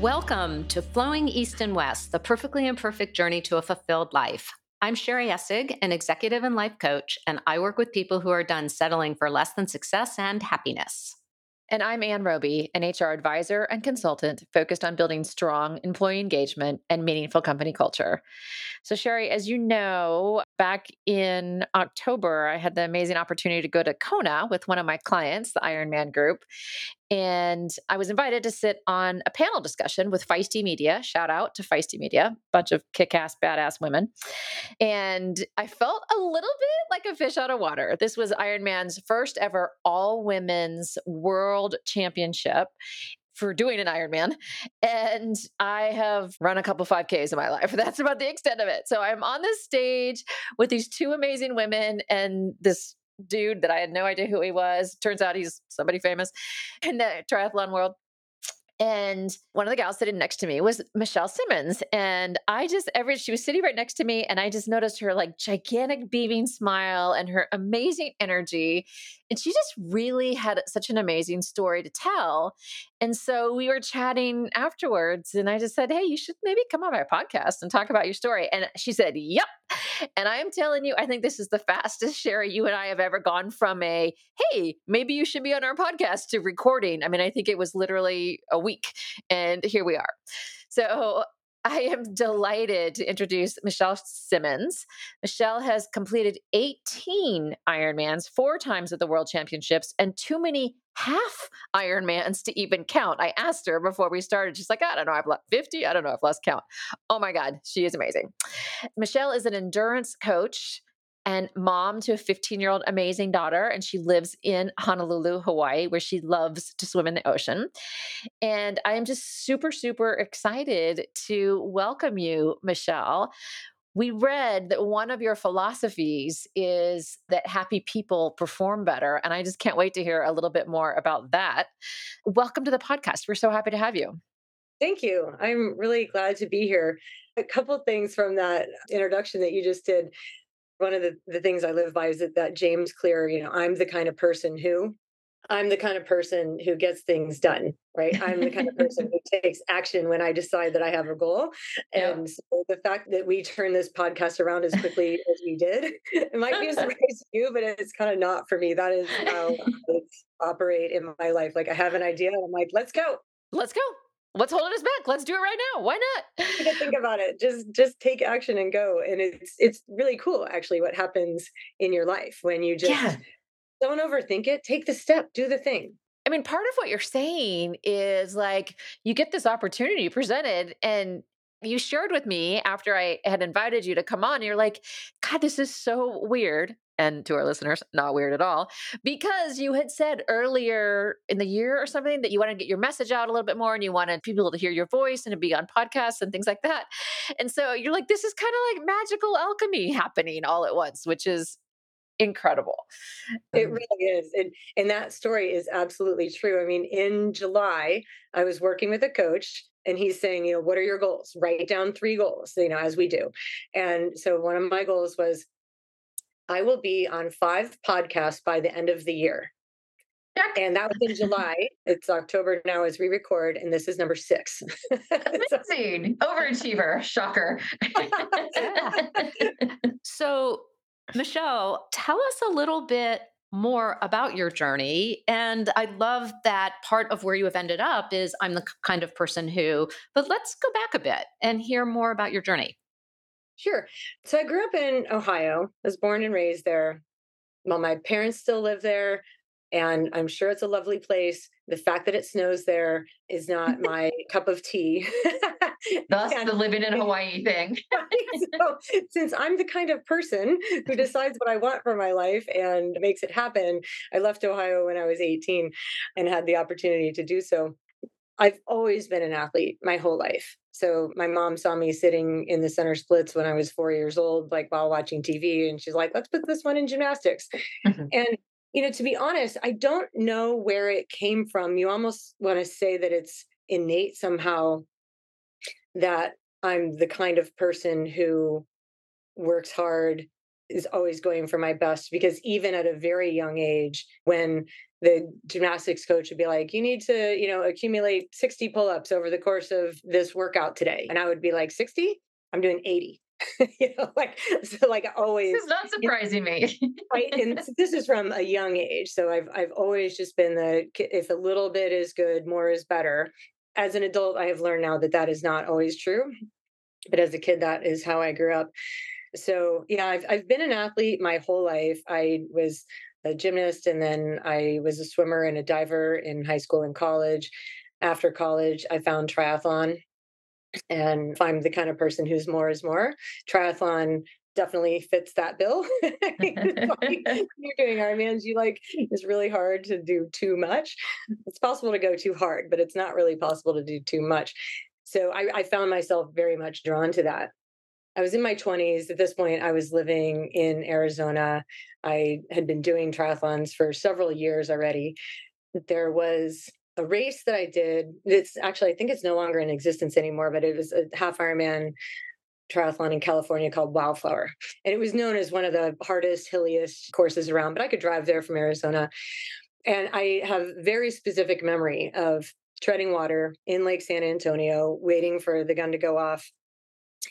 Welcome to Flowing East and West, the perfectly imperfect journey to a fulfilled life. I'm Sherry Essig, an executive and life coach, and I work with people who are done settling for less than success and happiness. And I'm Ann Roby, an HR advisor and consultant focused on building strong employee engagement and meaningful company culture. So, Sherry, as you know, back in October, I had the amazing opportunity to go to Kona with one of my clients, the Ironman Group. And I was invited to sit on a panel discussion with Feisty Media. Shout out to Feisty Media, bunch of kick ass, badass women. And I felt a little bit like a fish out of water. This was Ironman's first ever all women's world championship for doing an Ironman. And I have run a couple 5Ks in my life. That's about the extent of it. So I'm on this stage with these two amazing women and this dude that I had no idea who he was. Turns out he's somebody famous in the triathlon world. And one of the gals sitting next to me was Michelle Simmons. And I just, every, she was sitting right next to me, and I just noticed her like gigantic beaming smile and her amazing energy. And she just really had such an amazing story to tell. And so we were chatting afterwards, and I just said, Hey, you should maybe come on my podcast and talk about your story. And she said, Yep. And I am telling you, I think this is the fastest, Sherry, you and I have ever gone from a, Hey, maybe you should be on our podcast to recording. I mean, I think it was literally a week, and here we are. So I am delighted to introduce Michelle Simmons. Michelle has completed 18 Ironmans, four times at the World Championships, and too many half Ironmans to even count. I asked her before we started. She's like, I don't know, I've lost 50. I don't know, I've lost count. Oh my God, she is amazing. Michelle is an endurance coach and mom to a 15 year old amazing daughter. And she lives in Honolulu, Hawaii, where she loves to swim in the ocean. And I am just super, super excited to welcome you, Michelle. We read that one of your philosophies is that happy people perform better. And I just can't wait to hear a little bit more about that. Welcome to the podcast. We're so happy to have you. Thank you. I'm really glad to be here. A couple things from that introduction that you just did one of the, the things I live by is that, that James Clear, you know, I'm the kind of person who I'm the kind of person who gets things done, right? I'm the kind of person who takes action when I decide that I have a goal. And so the fact that we turn this podcast around as quickly as we did, it might be a surprise to you, but it's kind of not for me. That is how I operate in my life. Like I have an idea, I'm like, let's go. Let's go what's holding us back let's do it right now why not? Think about it just just take action and go and it's it's really cool actually what happens in your life when you just yeah. don't overthink it take the step do the thing. I mean part of what you're saying is like you get this opportunity presented and you shared with me after I had invited you to come on, you're like, God, this is so weird and to our listeners, not weird at all, because you had said earlier in the year or something that you wanted to get your message out a little bit more and you wanted people to hear your voice and to be on podcasts and things like that. And so you're like, this is kind of like magical alchemy happening all at once, which is incredible. It uh-huh. really is. And and that story is absolutely true. I mean, in July, I was working with a coach and he's saying, you know, what are your goals? Write down three goals, you know, as we do. And so one of my goals was I will be on five podcasts by the end of the year. And that was in July. It's October now as we record, and this is number six. Amazing. Overachiever. Shocker. so, Michelle, tell us a little bit more about your journey. And I love that part of where you have ended up is I'm the kind of person who, but let's go back a bit and hear more about your journey. Sure. So I grew up in Ohio, was born and raised there. Well, my parents still live there, and I'm sure it's a lovely place. The fact that it snows there is not my cup of tea. Thus, and, the living in Hawaii thing. so, since I'm the kind of person who decides what I want for my life and makes it happen, I left Ohio when I was 18 and had the opportunity to do so. I've always been an athlete my whole life. So my mom saw me sitting in the center splits when I was four years old, like while watching TV, and she's like, "Let's put this one in gymnastics." Mm-hmm. And you know, to be honest, I don't know where it came from. You almost want to say that it's innate somehow that I'm the kind of person who works hard, is always going for my best because even at a very young age, when the gymnastics coach would be like, you need to, you know, accumulate 60 pull ups over the course of this workout today. And I would be like, 60? I'm doing 80. you know, like so, like always. This is not surprising you know, me, right? And this is from a young age, so I've I've always just been the if a little bit is good, more is better. As an adult, I have learned now that that is not always true, but as a kid, that is how I grew up. So yeah, I've I've been an athlete my whole life. I was a gymnast, and then I was a swimmer and a diver in high school and college. After college, I found triathlon and if I'm the kind of person who's more is more, triathlon definitely fits that bill. like, you're doing Ironmans, you like it's really hard to do too much. It's possible to go too hard, but it's not really possible to do too much. So I, I found myself very much drawn to that. I was in my 20s. At this point, I was living in Arizona. I had been doing triathlons for several years already. There was a race that I did. It's actually, I think it's no longer in existence anymore, but it was a half Ironman triathlon in California called Wildflower. And it was known as one of the hardest, hilliest courses around, but I could drive there from Arizona. And I have very specific memory of treading water in Lake San Antonio, waiting for the gun to go off.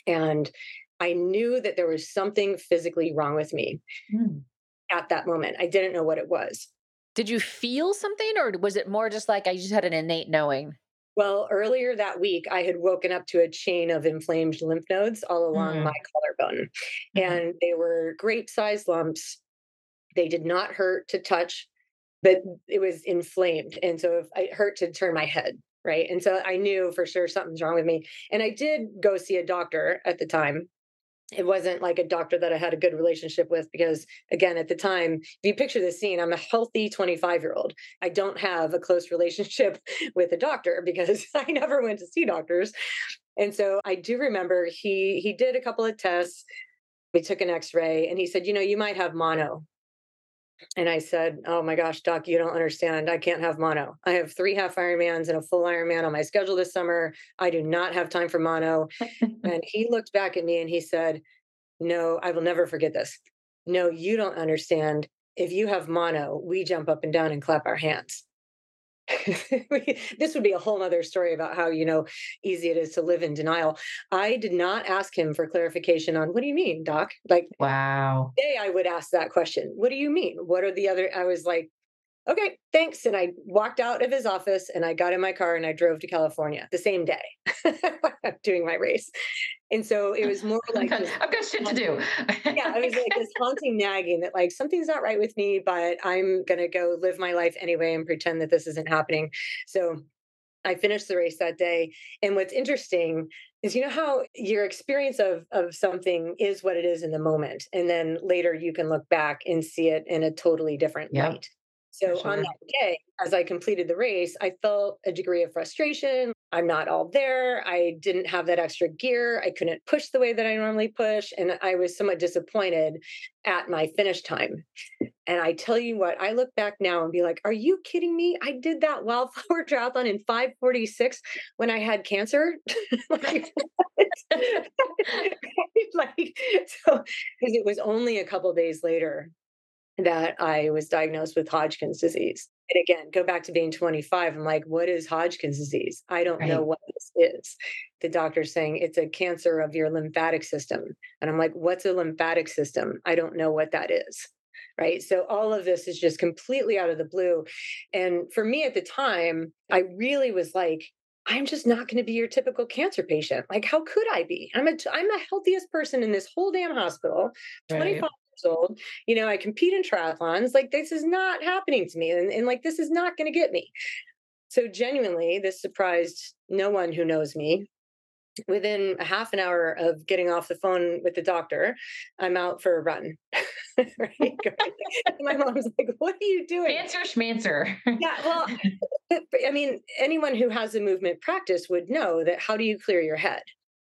And I knew that there was something physically wrong with me mm. at that moment. I didn't know what it was. Did you feel something or was it more just like I just had an innate knowing? Well, earlier that week, I had woken up to a chain of inflamed lymph nodes all along mm. my collarbone. Mm. And they were grape sized lumps. They did not hurt to touch, but it was inflamed. And so if it hurt to turn my head. Right. And so I knew for sure something's wrong with me. And I did go see a doctor at the time it wasn't like a doctor that I had a good relationship with because, again, at the time, if you picture this scene, I'm a healthy 25 year old. I don't have a close relationship with a doctor because I never went to see doctors. And so I do remember he he did a couple of tests. We took an X-ray, and he said, "You know, you might have mono." And I said, Oh my gosh, doc, you don't understand. I can't have mono. I have three half Ironmans and a full Ironman on my schedule this summer. I do not have time for mono. and he looked back at me and he said, No, I will never forget this. No, you don't understand. If you have mono, we jump up and down and clap our hands. this would be a whole other story about how you know easy it is to live in denial. I did not ask him for clarification on what do you mean doc? Like wow. day i would ask that question what do you mean? What are the other i was like okay, thanks. And I walked out of his office and I got in my car and I drove to California the same day doing my race. And so it was more like I've got, I've got shit to do. yeah, it was like this haunting nagging that like something's not right with me, but I'm gonna go live my life anyway and pretend that this isn't happening. So I finished the race that day. And what's interesting is you know how your experience of of something is what it is in the moment. And then later you can look back and see it in a totally different yep. light. So sure. on that day, as I completed the race, I felt a degree of frustration. I'm not all there. I didn't have that extra gear. I couldn't push the way that I normally push. And I was somewhat disappointed at my finish time. And I tell you what, I look back now and be like, are you kidding me? I did that wildflower triathlon in 546 when I had cancer. like, like, so because it was only a couple days later that I was diagnosed with Hodgkin's disease. And again, go back to being 25. I'm like, what is Hodgkin's disease? I don't right. know what this is. The doctor's saying it's a cancer of your lymphatic system. And I'm like, what's a lymphatic system? I don't know what that is. Right. So all of this is just completely out of the blue. And for me at the time, I really was like, I'm just not going to be your typical cancer patient. Like, how could I be? I'm a I'm the healthiest person in this whole damn hospital. Right. 25 old. You know, I compete in triathlons. Like, this is not happening to me. And, and like, this is not going to get me. So, genuinely, this surprised no one who knows me. Within a half an hour of getting off the phone with the doctor, I'm out for a run. My mom's like, What are you doing? Answer schmancer. yeah. Well, I mean, anyone who has a movement practice would know that how do you clear your head?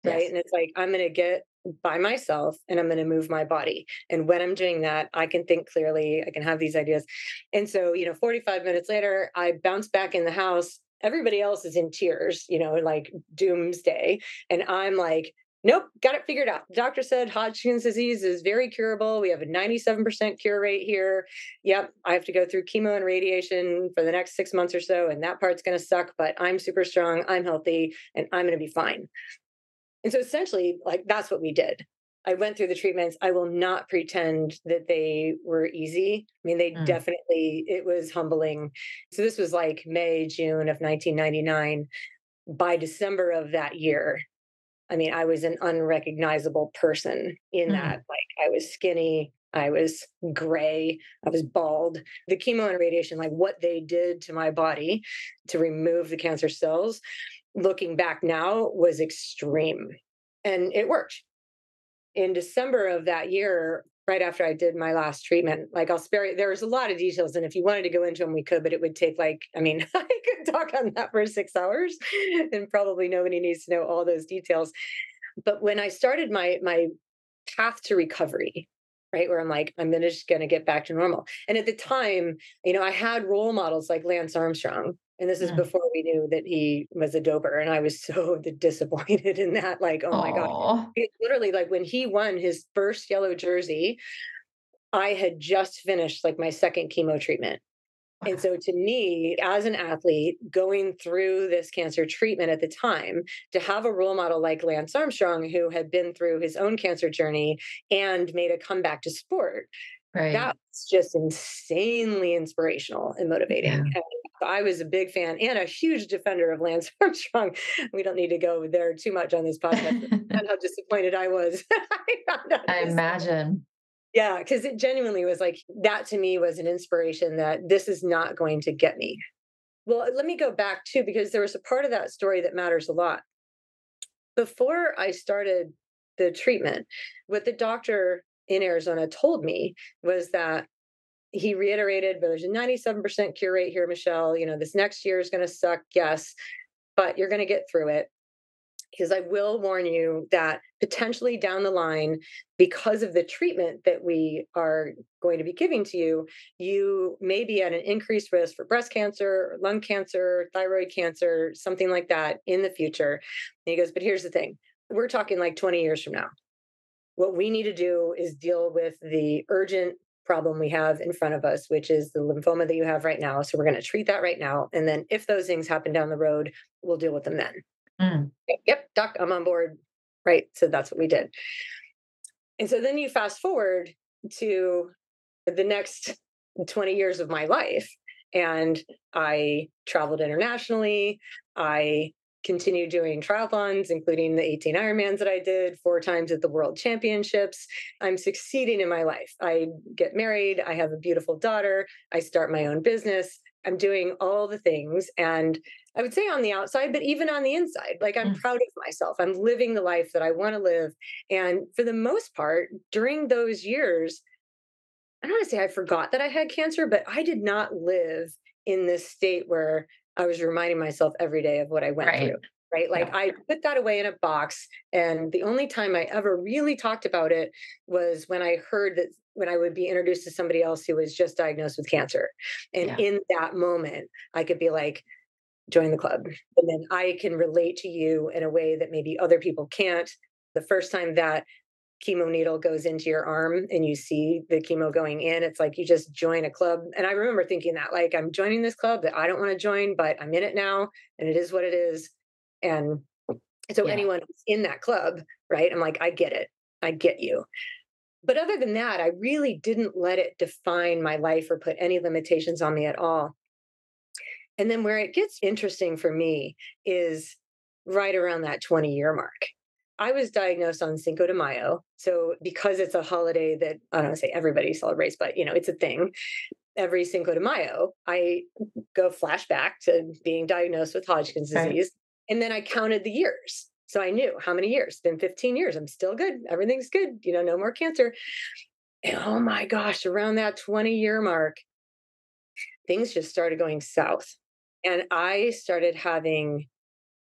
Right. Yes. And it's like, I'm going to get by myself and I'm going to move my body. And when I'm doing that, I can think clearly, I can have these ideas. And so, you know, 45 minutes later, I bounce back in the house. Everybody else is in tears, you know, like doomsday. And I'm like, nope, got it figured out. The doctor said Hodgkin's disease is very curable. We have a 97% cure rate here. Yep, I have to go through chemo and radiation for the next six months or so, and that part's going to suck, but I'm super strong, I'm healthy, and I'm going to be fine. And so essentially, like that's what we did. I went through the treatments. I will not pretend that they were easy. I mean, they mm. definitely, it was humbling. So this was like May, June of 1999. By December of that year, I mean, I was an unrecognizable person in mm. that. Like, I was skinny, I was gray, I was bald. The chemo and radiation, like what they did to my body to remove the cancer cells, looking back now, was extreme. And it worked. In December of that year, right after I did my last treatment. Like I'll spare you, there's a lot of details. And if you wanted to go into them, we could, but it would take like, I mean, I could talk on that for six hours and probably nobody needs to know all those details. But when I started my my path to recovery, right, where I'm like, I'm just gonna get back to normal. And at the time, you know, I had role models like Lance Armstrong. And this is yeah. before we knew that he was a doper. And I was so disappointed in that. Like, oh Aww. my God. It's literally like when he won his first yellow jersey, I had just finished like my second chemo treatment. And so, to me, as an athlete going through this cancer treatment at the time, to have a role model like Lance Armstrong, who had been through his own cancer journey and made a comeback to sport, right. that was just insanely inspirational and motivating. Yeah. And I was a big fan and a huge defender of Lance Armstrong. We don't need to go there too much on this podcast and how disappointed I was. I, I imagine. Yeah, because it genuinely was like that to me was an inspiration that this is not going to get me. Well, let me go back too, because there was a part of that story that matters a lot. Before I started the treatment, what the doctor in Arizona told me was that he reiterated, but there's a 97% cure rate here, Michelle. You know, this next year is going to suck, yes, but you're going to get through it. Because I will warn you that potentially down the line, because of the treatment that we are going to be giving to you, you may be at an increased risk for breast cancer, lung cancer, thyroid cancer, something like that in the future. And he goes, But here's the thing we're talking like 20 years from now. What we need to do is deal with the urgent problem we have in front of us, which is the lymphoma that you have right now. So we're going to treat that right now. And then if those things happen down the road, we'll deal with them then. Mm. Yep, doc, I'm on board. Right. So that's what we did. And so then you fast forward to the next 20 years of my life. And I traveled internationally. I continue doing triathlons, including the 18 Ironmans that I did four times at the World Championships. I'm succeeding in my life. I get married. I have a beautiful daughter. I start my own business. I'm doing all the things. And I would say on the outside, but even on the inside, like I'm mm. proud of myself. I'm living the life that I want to live. And for the most part, during those years, I don't want to say I forgot that I had cancer, but I did not live in this state where I was reminding myself every day of what I went right. through. Right. Like yeah. I put that away in a box. And the only time I ever really talked about it was when I heard that when I would be introduced to somebody else who was just diagnosed with cancer. And yeah. in that moment, I could be like, join the club. And then I can relate to you in a way that maybe other people can't. The first time that chemo needle goes into your arm and you see the chemo going in it's like you just join a club. And i remember thinking that like i'm joining this club that i don't want to join but i'm in it now and it is what it is. And so yeah. anyone in that club right i'm like i get it. I get you. But other than that i really didn't let it define my life or put any limitations on me at all. And then where it gets interesting for me is right around that 20 year mark I was diagnosed on Cinco de Mayo. So because it's a holiday that I don't want to say everybody celebrates, but you know, it's a thing. Every Cinco de Mayo, I go flashback to being diagnosed with Hodgkin's disease. Right. And then I counted the years. So I knew how many years. It's been 15 years. I'm still good. Everything's good. You know, no more cancer. And oh my gosh, around that 20 year mark, things just started going south. And I started having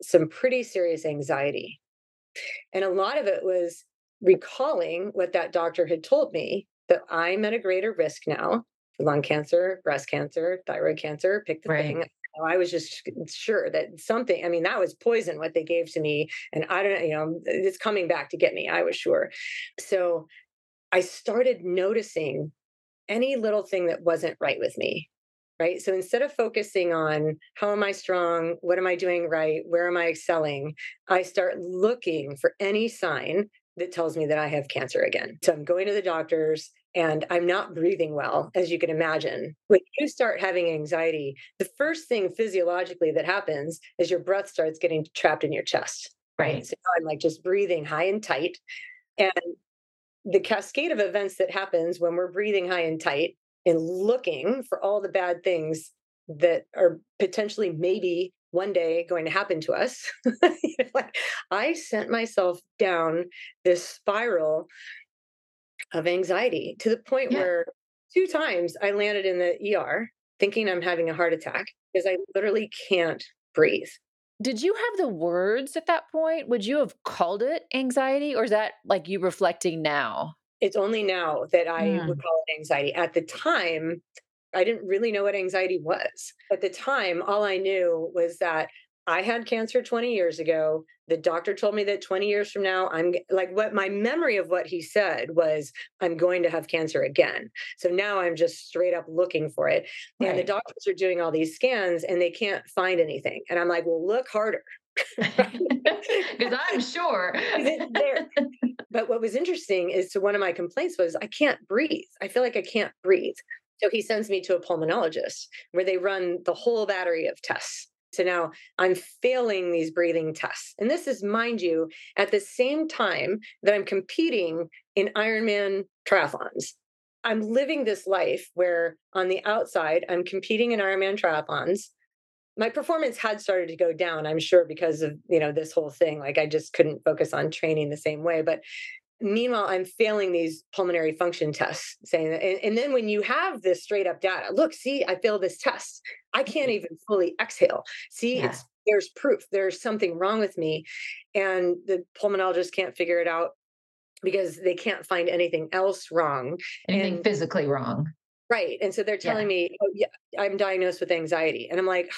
some pretty serious anxiety and a lot of it was recalling what that doctor had told me that I'm at a greater risk now for lung cancer, breast cancer, thyroid cancer, pick the right. thing. I was just sure that something, I mean, that was poison what they gave to me. And I don't know, you know, it's coming back to get me, I was sure. So I started noticing any little thing that wasn't right with me. Right. So instead of focusing on how am I strong? What am I doing right? Where am I excelling? I start looking for any sign that tells me that I have cancer again. So I'm going to the doctors and I'm not breathing well, as you can imagine. When you start having anxiety, the first thing physiologically that happens is your breath starts getting trapped in your chest. Right. So I'm like just breathing high and tight. And the cascade of events that happens when we're breathing high and tight and looking for all the bad things that are potentially maybe one day going to happen to us. like I sent myself down this spiral of anxiety to the point yeah. where two times I landed in the ER thinking I'm having a heart attack because I literally can't breathe. Did you have the words at that point? Would you have called it anxiety or is that like you reflecting now? It's only now that I mm. would call it anxiety. At the time, I didn't really know what anxiety was. At the time, all I knew was that I had cancer 20 years ago. The doctor told me that 20 years from now, I'm like, what my memory of what he said was, I'm going to have cancer again. So now I'm just straight up looking for it. Right. And the doctors are doing all these scans and they can't find anything. And I'm like, well, look harder. Because I'm sure. but what was interesting is to one of my complaints was I can't breathe. I feel like I can't breathe. So he sends me to a pulmonologist where they run the whole battery of tests. So now I'm failing these breathing tests. And this is, mind you, at the same time that I'm competing in Ironman triathlons. I'm living this life where on the outside, I'm competing in Ironman triathlons. My performance had started to go down, I'm sure, because of you know this whole thing. Like I just couldn't focus on training the same way. But meanwhile i'm failing these pulmonary function tests saying that and, and, then when you have this straight up data look see i failed this test i can't mm-hmm. even fully exhale see yeah. it's there's proof there's something wrong with me and the pulmonologist can't figure it out because they can't find anything else wrong anything and, physically wrong right and so they're telling yeah. me oh yeah i'm diagnosed with anxiety and i'm like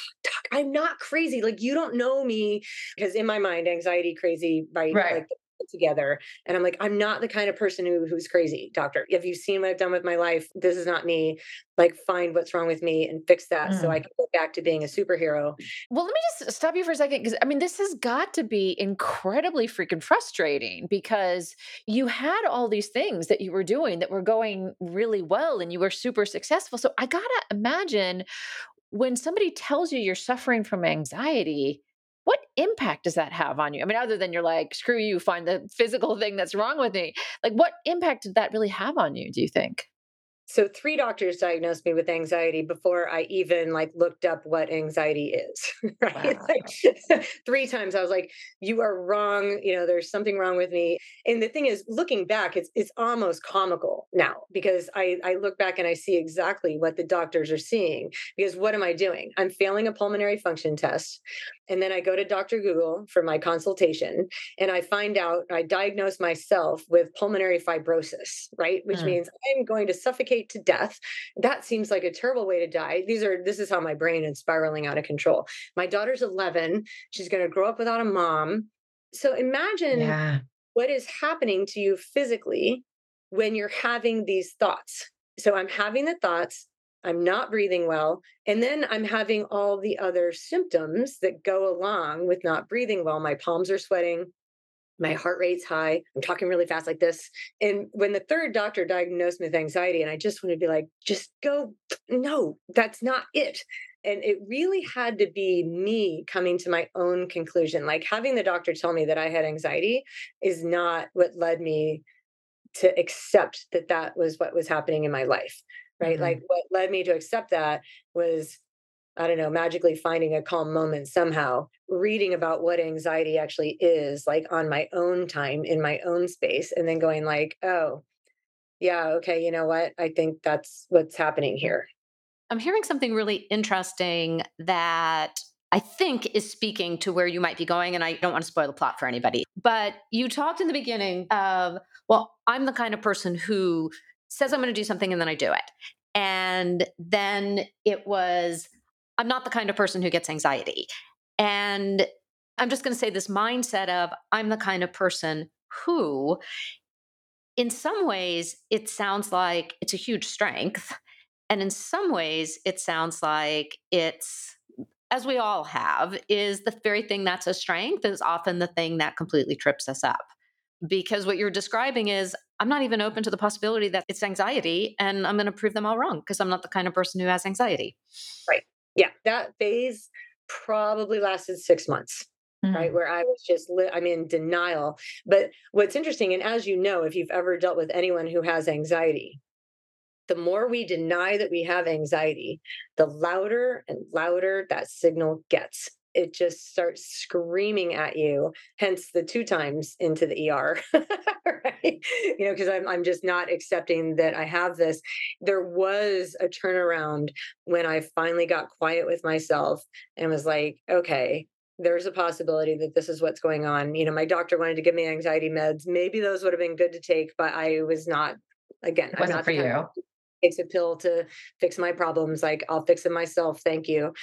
i'm not crazy like you don't know me because in my mind anxiety crazy right, right. like together. And I'm like, I'm not the kind of person who who's crazy, doctor. Have you seen what I've done with my life? This is not me. Like, find what's wrong with me and fix that mm. so I can go back to being a superhero. Well, let me just stop you for a second because I mean, this has got to be incredibly freaking frustrating because you had all these things that you were doing that were going really well and you were super successful. So I gotta imagine when somebody tells you you're suffering from anxiety, what impact does that have on you? I mean, other than you're like, screw you, find the physical thing that's wrong with me. Like, what impact did that really have on you, do you think? so three doctors diagnosed me with anxiety before I even like looked up what anxiety is. Right, wow. like, three times I was like, "You are wrong. You know, there's something wrong with me." And the thing is, looking back, it's it's almost comical now because I I look back and I see exactly what the doctors are seeing. Because what am I doing? I'm failing a pulmonary function test, and then I go to Dr. Google for my consultation, and I find out I diagnose myself with pulmonary fibrosis. Right, which mm. means I'm going to suffocate to death. That seems like a terrible way to die. These are this is how my brain is spiraling out of control. My daughter's 11. She's going to grow up without a mom. So imagine yeah. what is happening to you physically when you're having these thoughts. So I'm having the thoughts, I'm not breathing well. And then I'm having all the other symptoms that go along with not breathing well. My palms are sweating my heart rate's high. I'm talking really fast like this. And when the third doctor diagnosed me with anxiety, and I just wanted to be like, just go, no, that's not it. And it really had to be me coming to my own conclusion. Like having the doctor tell me that I had anxiety is not what led me to accept that that was what was happening in my life. Right. Mm-hmm. Like what led me to accept that was I don't know, magically finding a calm moment somehow, reading about what anxiety actually is, like on my own time in my own space, and then going like, oh, yeah, okay, you know what? I think that's what's happening here. I'm hearing something really interesting that I think is speaking to where you might be going. And I don't want to spoil the plot for anybody. But you talked in the beginning of, well, I'm the kind of person who says I'm going to do something and then I do it. And then it was, I'm not the kind of person who gets anxiety. And I'm just going to say this mindset of I'm the kind of person who, in some ways, it sounds like it's a huge strength. And in some ways, it sounds like it's, as we all have, is the very thing that's a strength is often the thing that completely trips us up. Because what you're describing is, I'm not even open to the possibility that it's anxiety, and I'm going to prove them all wrong because I'm not the kind of person who has anxiety. Right. Yeah. That phase probably lasted six months mm. right? Where I was just, li- I'm in denial. But what's interesting, and as you know, if you've ever dealt with anyone who has anxiety, the more we deny that we have anxiety, the louder and louder that signal gets. It just starts screaming at you, hence the two times into the ER, right? You know, because I'm, I'm just not accepting that I have this. There was a turnaround when I finally got quiet with myself and was like, okay, there's a possibility that this is what's going on. You know, my doctor wanted to give me anxiety meds. Maybe those would have been good to take, but I was not. Again, it wasn't not for you. Takes a pill to fix my problems. Like I'll fix it myself. Thank you.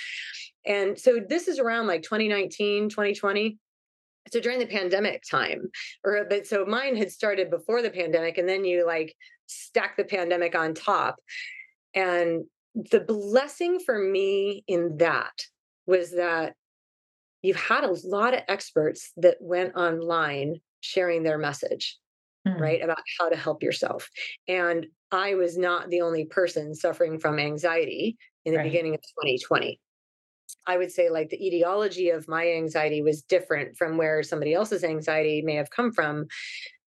And so this is around like 2019, 2020 so during the pandemic time or but so mine had started before the pandemic and then you like stack the pandemic on top and the blessing for me in that was that you had a lot of experts that went online sharing their message mm. right about how to help yourself and i was not the only person suffering from anxiety in the right. beginning of 2020 i would say like the etiology of my anxiety was different from where somebody else's anxiety may have come from.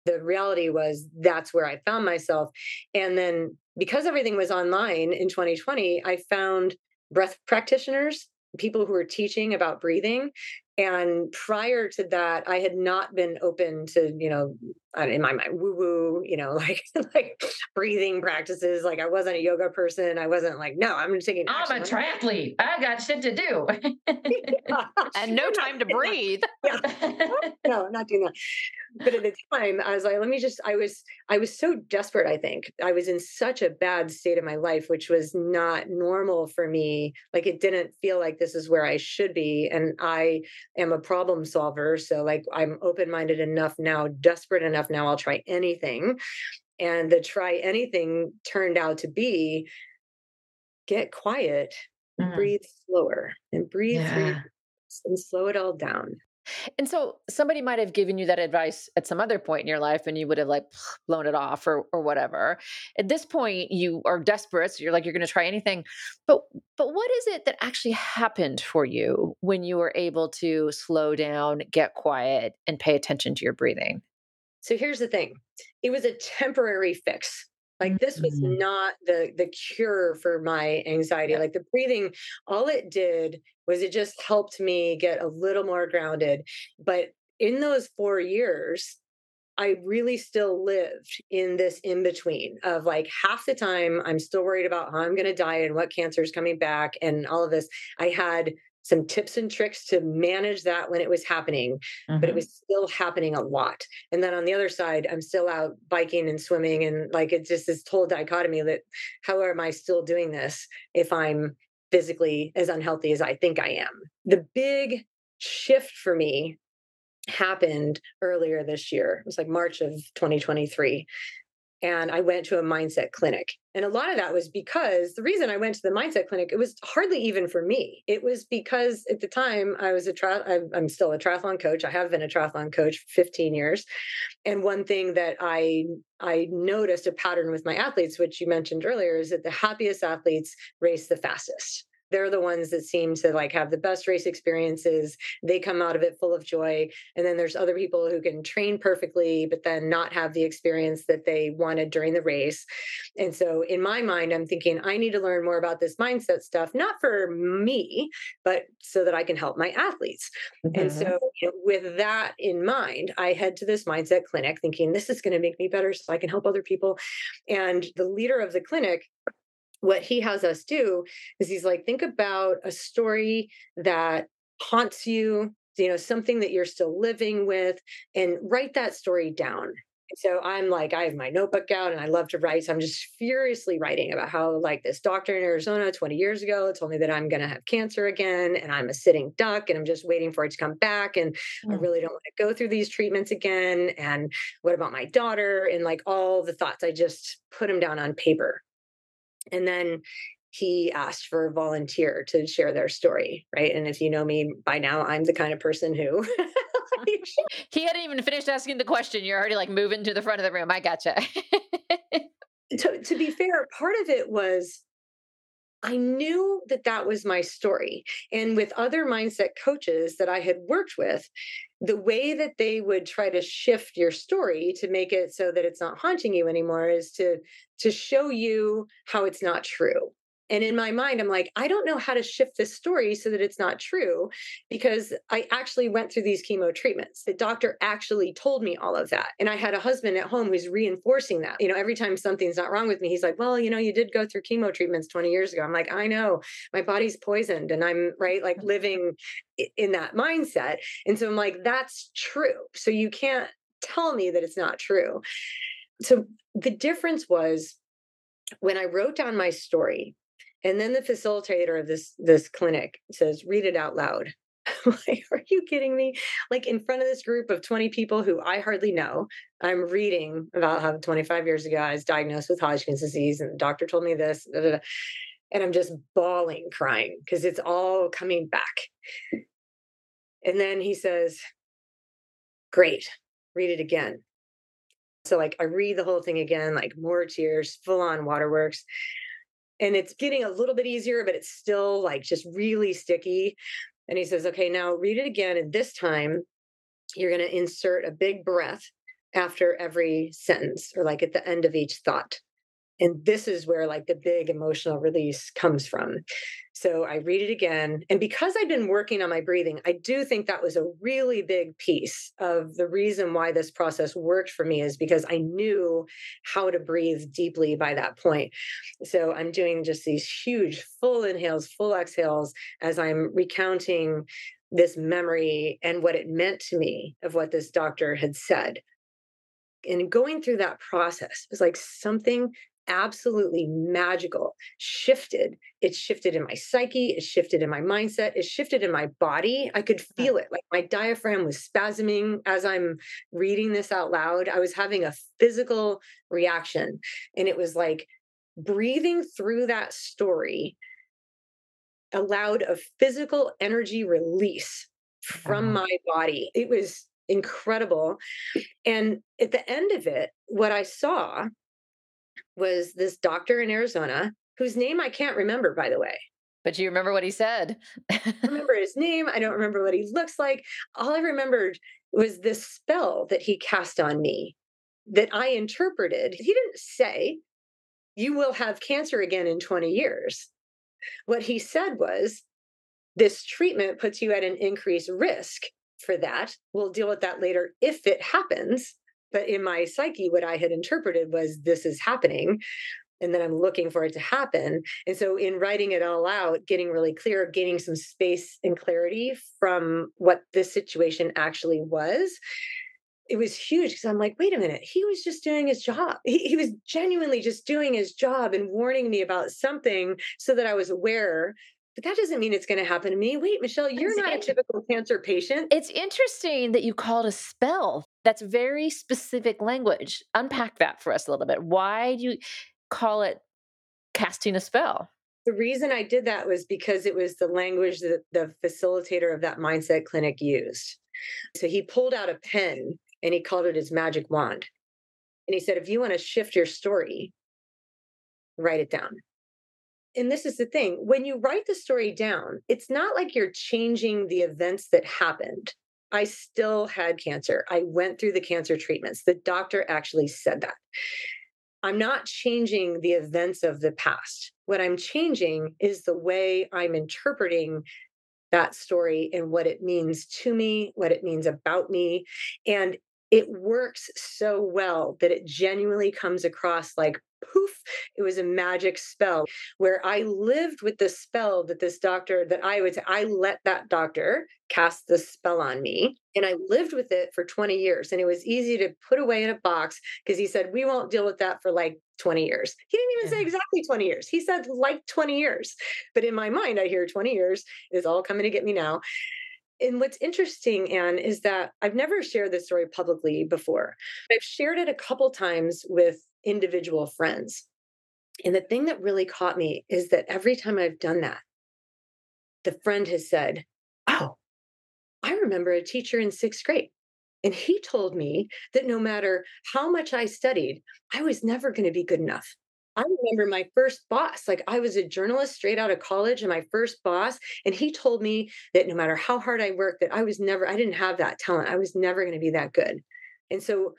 The reality was that's where i found myself. And then because everything was online in 2020 i found breath practitioners people who were teaching about breathing and prior to that i had not been open to you know in my mind woo woo you know like like breathing practices like i wasn't a yoga person i wasn't like no i'm just taking i'm a triathlete i got shit to do. And no time to breathe. Yeah. no not doing that. But at the time i was like let me just i was i was so desperate i think. I was in such a bad state of my life which was not normal for me. Like it didn't feel like this is where i should be. And i am a problem solver so like i'm open-minded enough now desperate enough now i'll try anything and the try anything turned out to be get quiet mm. breathe slower and breathe yeah. and slow it all down and so somebody might have given you that advice at some other point in your life and you would have like blown it off or or whatever. At this point you are desperate, so you're like you're going to try anything. But but what is it that actually happened for you when you were able to slow down, get quiet and pay attention to your breathing? So here's the thing. It was a temporary fix. Like this was mm-hmm. not the the cure for my anxiety. Like the breathing, all it did was it just helped me get a little more grounded. But in those four years, I really still lived in this in between of like half the time I'm still worried about how I'm going to die and what cancer is coming back and all of this. I had some tips and tricks to manage that when it was happening, mm-hmm. but it mm-hmm. was still happening a lot. And then on the other side, I'm still out biking and swimming. And like it's just this whole dichotomy that how am I still doing this if I'm physically as unhealthy as I think I am? The big shift for me happened earlier this year. It was like March of 2023 and I went to a mindset clinic. And a lot of that was because the reason I went to the mindset clinic, it was hardly even for me. It was because at the time I was a tri- I'm still a triathlon coach. I have been a triathlon coach for 15 years. And one thing that I I noticed a pattern with my athletes, which you mentioned earlier, is that the happiest athletes race the fastest they're the ones that seem to like have the best race experiences they come out of it full of joy and then there's other people who can train perfectly but then not have the experience that they wanted during the race. And so in my mind i'm thinking i need to learn more about this mindset stuff not for me but so that i can help my athletes. Mm-hmm. and so you know, with that in mind i head to this mindset clinic thinking this is going to make me better so i can help other people. And the leader of the clinic what he has us do is he's like think about a story that haunts you you know something that you're still living with and write that story down so I'm like, I have my notebook out and I love to write. So I'm just furiously writing about how, like, this doctor in Arizona 20 years ago told me that I'm going to have cancer again and I'm a sitting duck and I'm just waiting for it to come back. And mm. I really don't want to go through these treatments again. And what about my daughter? And like all the thoughts, I just put them down on paper. And then he asked for a volunteer to share their story, right? And if you know me by now, I'm the kind of person who he hadn't even finished asking the question. You're already like moving to the front of the room. I gotcha. to, to be fair, part of it was I knew that that was my story. And with other mindset coaches that I had worked with, the way that they would try to shift your story to make it so that it's not haunting you anymore is to to show you how it's not true and in my mind, I'm like, I don't know how to shift this story so that it's not true because I actually went through these chemo treatments. The doctor actually told me all of that. And I had a husband at home who's reinforcing that. You know, every time something's not wrong with me, he's like, Well, you know, you did go through chemo treatments 20 years ago. I'm like, I know my body's poisoned and I'm right, like mm-hmm. living in that mindset. And so I'm like, That's true. So you can't tell me that it's not true. So the difference was when I wrote down my story, and then the facilitator of this this clinic says, read it out loud. like, are you kidding me? Like in front of this group of 20 people who I hardly know, I'm reading about how 25 years ago I was diagnosed with Hodgkin's disease and the doctor told me this. And I'm just bawling, crying because it's all coming back. And then he says, Great, read it again. So, like, I read the whole thing again, like more tears, full on waterworks and it's getting a little bit easier, but it's still like just really sticky. And he says, okay, now read it again. And this time you're going to insert a big breath after every sentence or like at the end of each thought and this is where like the big emotional release comes from. So i read it again and because i've been working on my breathing i do think that was a really big piece of the reason why this process worked for me is because i knew how to breathe deeply by that point. So i'm doing just these huge full inhales full exhales as i'm recounting this memory and what it meant to me of what this doctor had said. And going through that process was like something absolutely magical shifted. It shifted in my psyche it shifted in my mindset it shifted in my body. I could feel it like my diaphragm was spasming as i'm reading this out loud. I was having a physical reaction and it was like breathing through that story allowed a physical energy release from uh-huh. my body. It was incredible and at the end of it what i saw was this doctor in Arizona whose name I can't remember, by the way. But you remember what he said. I remember his name. I don't remember what he looks like. All I remembered was this spell that he cast on me that I interpreted. He didn't say, You will have cancer again in 20 years. What he said was, This treatment puts you at an increased risk for that. We'll deal with that later if it happens. But in my psyche, what I had interpreted was this is happening. And then I'm looking for it to happen. And so, in writing it all out, getting really clear, gaining some space and clarity from what this situation actually was, it was huge because I'm like, wait a minute, he was just doing his job. He, he, was genuinely just doing his job and warning me about something so that I was aware but that doesn't mean it's going to happen to me. Wait, Michelle, you're it's not a typical cancer patient. It's interesting that you called a spell. That's very specific language. Unpack that for us a little bit. Why do you call it casting a spell? The reason I did that was because it was the language that the facilitator of that mindset clinic used. So he pulled out a pen and he called it his magic wand. And he said, if you want to shift your story, write it down and this is the thing when you write the story down, it's not like you're changing the events that happened. I still had cancer. I went through the cancer treatments. The doctor actually said that. I'm not changing the events of the past. What I'm changing is the way I'm interpreting that story and what it means to me, what it means about me. And it works so well that it genuinely comes across like poof it was a magic spell where i lived with the spell that this doctor that i would say i let that doctor cast the spell on me and i lived with it for 20 years and it was easy to put away in a box because he said we won't deal with that for like 20 years. He didn't even say exactly 20 years. He said like 20 years. But in my mind i hear 20 years is all coming to get me now and what's interesting, Ann, is that I've never shared this story publicly before. I've shared it a couple times with individual friends. And the thing that really caught me is that every time I've done that, the friend has said, Oh, I remember a teacher in sixth grade. And he told me that no matter how much I studied, I was never going to be good enough. I remember my first boss. Like I was a journalist straight out of college, and my first boss, and he told me that no matter how hard I worked, that I was never, I didn't have that talent. I was never going to be that good. And so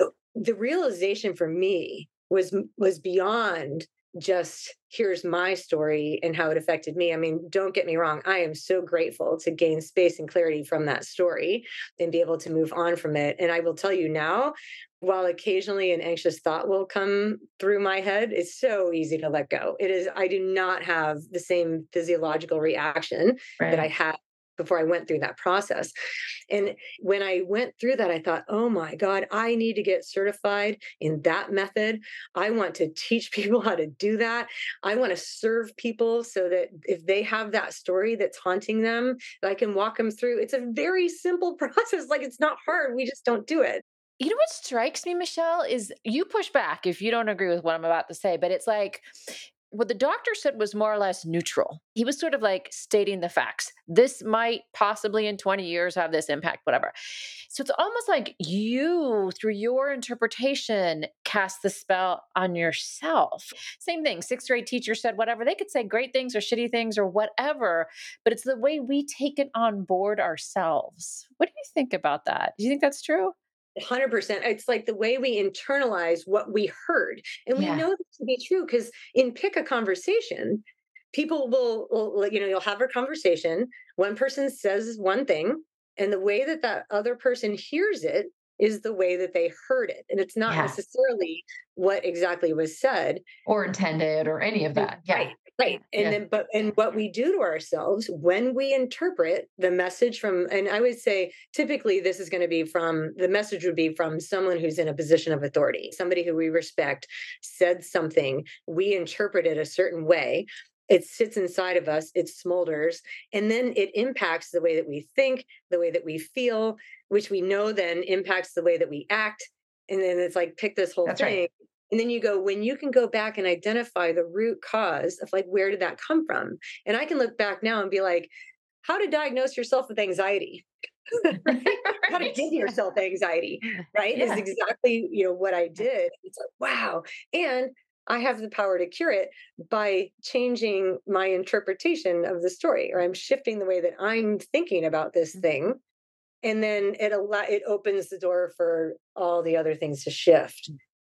uh, the realization for me was was beyond just here's my story and how it affected me. I mean, don't get me wrong, I am so grateful to gain space and clarity from that story and be able to move on from it. And I will tell you now, while occasionally an anxious thought will come through my head, it's so easy to let go. It is, I do not have the same physiological reaction right. that I had before I went through that process. And when I went through that, I thought, oh my God, I need to get certified in that method. I want to teach people how to do that. I want to serve people so that if they have that story that's haunting them, I can walk them through. It's a very simple process. Like it's not hard. We just don't do it. You know what strikes me, Michelle, is you push back if you don't agree with what I'm about to say, but it's like what the doctor said was more or less neutral. He was sort of like stating the facts. This might possibly in 20 years have this impact, whatever. So it's almost like you, through your interpretation, cast the spell on yourself. Same thing. Sixth grade teacher said whatever. They could say great things or shitty things or whatever, but it's the way we take it on board ourselves. What do you think about that? Do you think that's true? 100% it's like the way we internalize what we heard and we yeah. know this to be true because in pick a conversation people will, will you know you'll have a conversation one person says one thing and the way that that other person hears it is the way that they heard it and it's not yeah. necessarily what exactly was said or intended or any of that yeah right right and yeah. then but and what we do to ourselves when we interpret the message from and i would say typically this is going to be from the message would be from someone who's in a position of authority somebody who we respect said something we interpret it a certain way it sits inside of us it smolders and then it impacts the way that we think the way that we feel which we know then impacts the way that we act and then it's like pick this whole That's thing right. And then you go, when you can go back and identify the root cause of like, where did that come from? And I can look back now and be like, how to diagnose yourself with anxiety. right? How to give yourself anxiety, right? Yeah. Is exactly you know what I did. It's like wow, and I have the power to cure it by changing my interpretation of the story, or I'm shifting the way that I'm thinking about this mm-hmm. thing, and then it allow it opens the door for all the other things to shift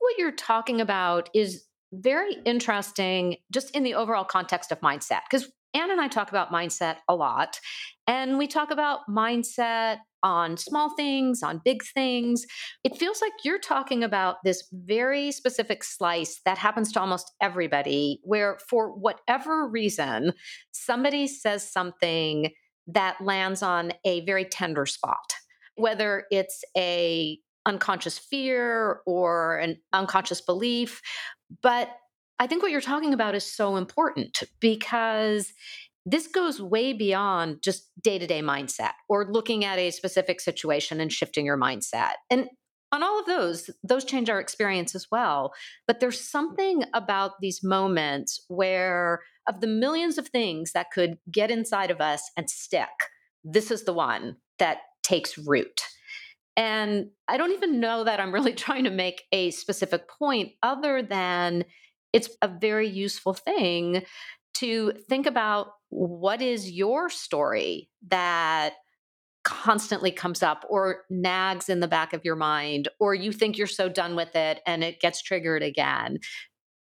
what you're talking about is very interesting just in the overall context of mindset. Because Ann and I talk about mindset a lot, and we talk about mindset on small things, on big things. It feels like you're talking about this very specific slice that happens to almost everybody, where for whatever reason, somebody says something that lands on a very tender spot. Whether it's a unconscious fear or an unconscious belief. But I think what you're talking about is so important because this goes way beyond just day to day mindset or looking at a specific situation and shifting your mindset. And on all of those, those change our experience as well. But there's mm-hmm. something about these moments where, of the millions of things that could get inside of us and stick, this is the one that takes root. And I don't even know that I'm really trying to make a specific point other than it's a very useful thing to think about what is your story that constantly comes up or nags in the back of your mind, or you think you're so done with it and it gets triggered again.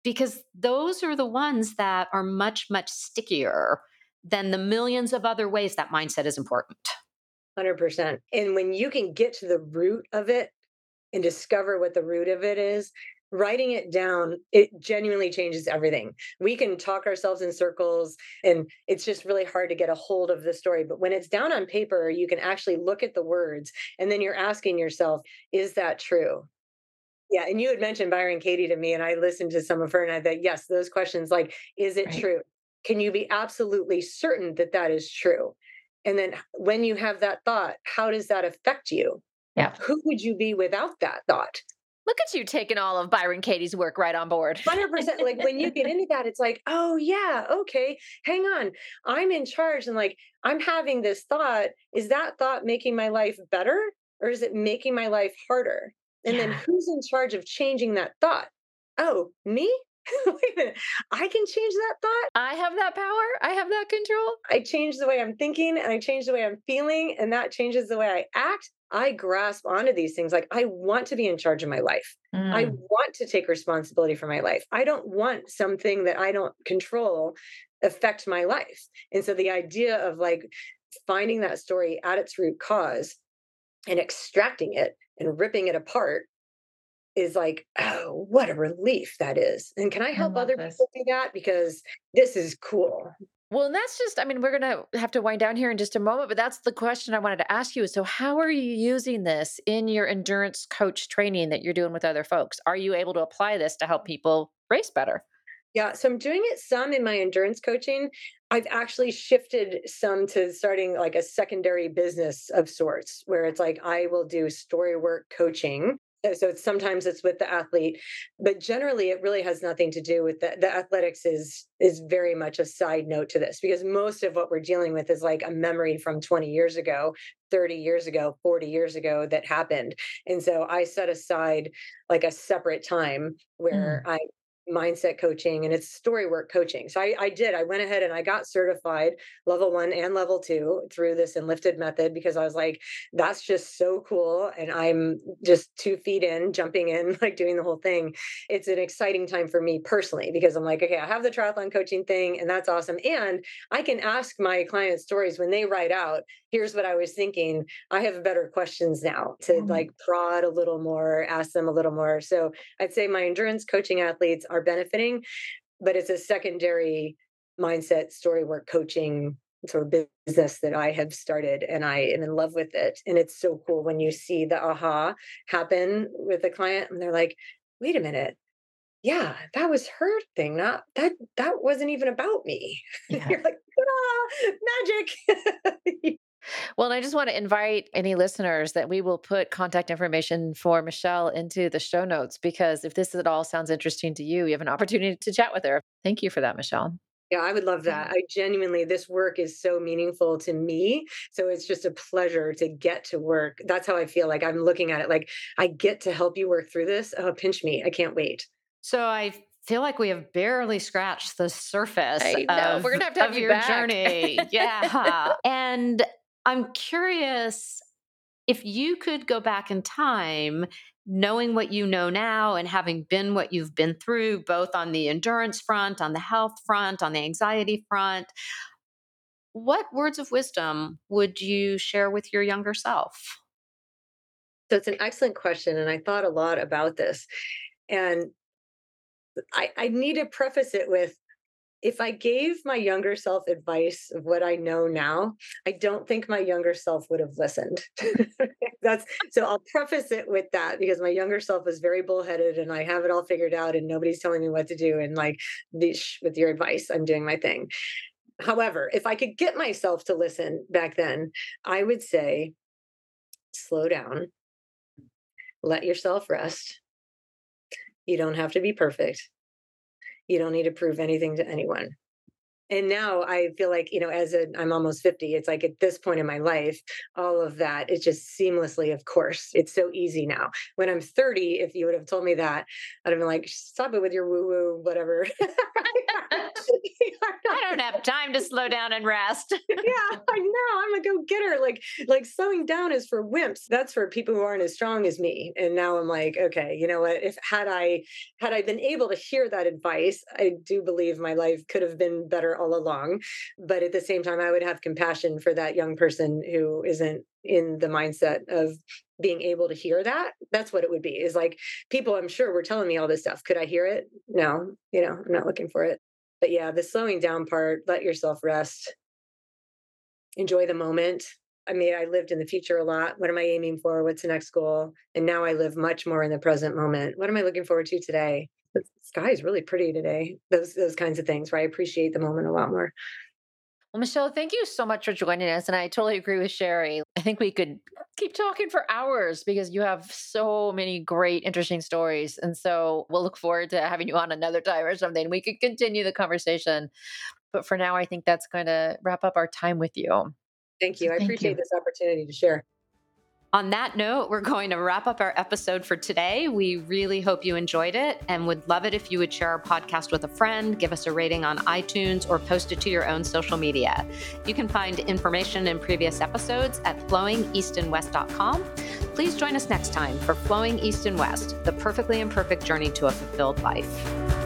Because those are the ones that are much, much stickier than the millions of other ways that mindset is important. 100%. And when you can get to the root of it and discover what the root of it is, writing it down, it genuinely changes everything. We can talk ourselves in circles and it's just really hard to get a hold of the story. But when it's down on paper, you can actually look at the words and then you're asking yourself, is that true? Yeah. And you had mentioned Byron Katie to me, and I listened to some of her and I thought, yes, those questions like, is it right. true? Can you be absolutely certain that that is true? And then when you have that thought, how does that affect you? Yeah. Who would you be without that thought? Look at you taking all of Byron Katie's work right on board. 100%. Like when you get into that, it's like, oh, yeah, okay, hang on. I'm in charge. And like, I'm having this thought. Is that thought making my life better or is it making my life harder? And yeah. then who's in charge of changing that thought? Oh, me? Wait a minute. I can change that thought. I have that power. I have that control. I change the way I'm thinking and I change the way I'm feeling, and that changes the way I act. I grasp onto these things like I want to be in charge of my life. Mm. I want to take responsibility for my life. I don't want something that I don't control affect my life. And so the idea of like finding that story at its root cause and extracting it and ripping it apart is like, oh, what a relief that is. And can I help I other this. people do that? Because this is cool. Well, and that's just, I mean, we're going to have to wind down here in just a moment, but that's the question I wanted to ask you. So, how are you using this in your endurance coach training that you're doing with other folks? Are you able to apply this to help people race better? Yeah, so I'm doing it some in my endurance coaching. I've actually shifted some to starting like a secondary business of sorts where it's like I will do story work coaching so it's sometimes it's with the athlete but generally it really has nothing to do with the, the athletics is is very much a side note to this because most of what we're dealing with is like a memory from 20 years ago 30 years ago 40 years ago that happened and so i set aside like a separate time where mm. i mindset coaching and it's story work coaching. So I, I, did. I went ahead and I got certified level one and level two through this enlifted method because I was like, that's just so cool. And I'm just two feet in, jumping in, like doing the whole thing. It's an exciting time for me personally because I'm like, okay, I have the triathlon coaching thing and that's awesome. And I can ask my clients stories when they write out, here's what I was thinking. I have better questions now to mm-hmm. like prod a little more, ask them a little more. So I'd say my endurance coaching athletes are benefiting, but it's a secondary mindset, story work coaching sort of business that I have started and I am in love with it. And it's so cool when you see the aha happen with a client and they're like, wait a minute. Yeah, that was her thing. Not that that wasn't even about me. Yeah. You're like, ah, magic. Well, and I just want to invite any listeners that we will put contact information for Michelle into the show notes because if this at all sounds interesting to you, you have an opportunity to chat with her. Thank you for that, Michelle. Yeah, I would love that. I genuinely, this work is so meaningful to me. So it's just a pleasure to get to work. That's how I feel like I'm looking at it. Like, I get to help you work through this. Oh, pinch me. I can't wait. So I feel like we have barely scratched the surface. I know. Of, We're gonna have to have your back. journey. yeah. and I'm curious if you could go back in time, knowing what you know now and having been what you've been through, both on the endurance front, on the health front, on the anxiety front, what words of wisdom would you share with your younger self? So it's an excellent question. And I thought a lot about this. And I, I need to preface it with if I gave my younger self advice of what I know now, I don't think my younger self would have listened. That's so I'll preface it with that because my younger self was very bullheaded and I have it all figured out and nobody's telling me what to do. And like, with your advice, I'm doing my thing. However, if I could get myself to listen back then, I would say, slow down, let yourself rest. You don't have to be perfect you don't need to prove anything to anyone and now i feel like you know as a i'm almost 50 it's like at this point in my life all of that is just seamlessly of course it's so easy now when i'm 30 if you would have told me that i'd have been like stop it with your woo woo whatever i don't have time to slow down and rest. yeah, I know. I'm a go getter. Like, like slowing down is for wimps. That's for people who aren't as strong as me. And now I'm like, okay, you know what? If had I had I been able to hear that advice, I do believe my life could have been better all along. But at the same time, I would have compassion for that young person who isn't in the mindset of being able to hear that. That's what it would be is like people i'm sure were telling me all this stuff. Could i hear it? No you know i'm not looking for it. But yeah the slowing down part let yourself rest. Enjoy the moment. I mean i lived in the future a lot. What am i aiming for? What's the next goal? And now i live much more in the present moment. What am i looking forward to today the sky is really pretty today those those kinds of things where i appreciate the moment a lot more well, Michelle, thank you so much for joining us. And I totally agree with Sherry. I think we could keep talking for hours because you have so many great, interesting stories. And so we'll look forward to having you on another time or something. We could continue the conversation. But for now, I think that's going to wrap up our time with you. Thank you. I thank appreciate you. this opportunity to share. On that note, we're going to wrap up our episode for today. We really hope you enjoyed it and would love it if you would share our podcast with a friend, give us a rating on iTunes, or post it to your own social media. You can find information in previous episodes at flowingeastandwest.com. Please join us next time for Flowing East and West, the perfectly imperfect journey to a fulfilled life.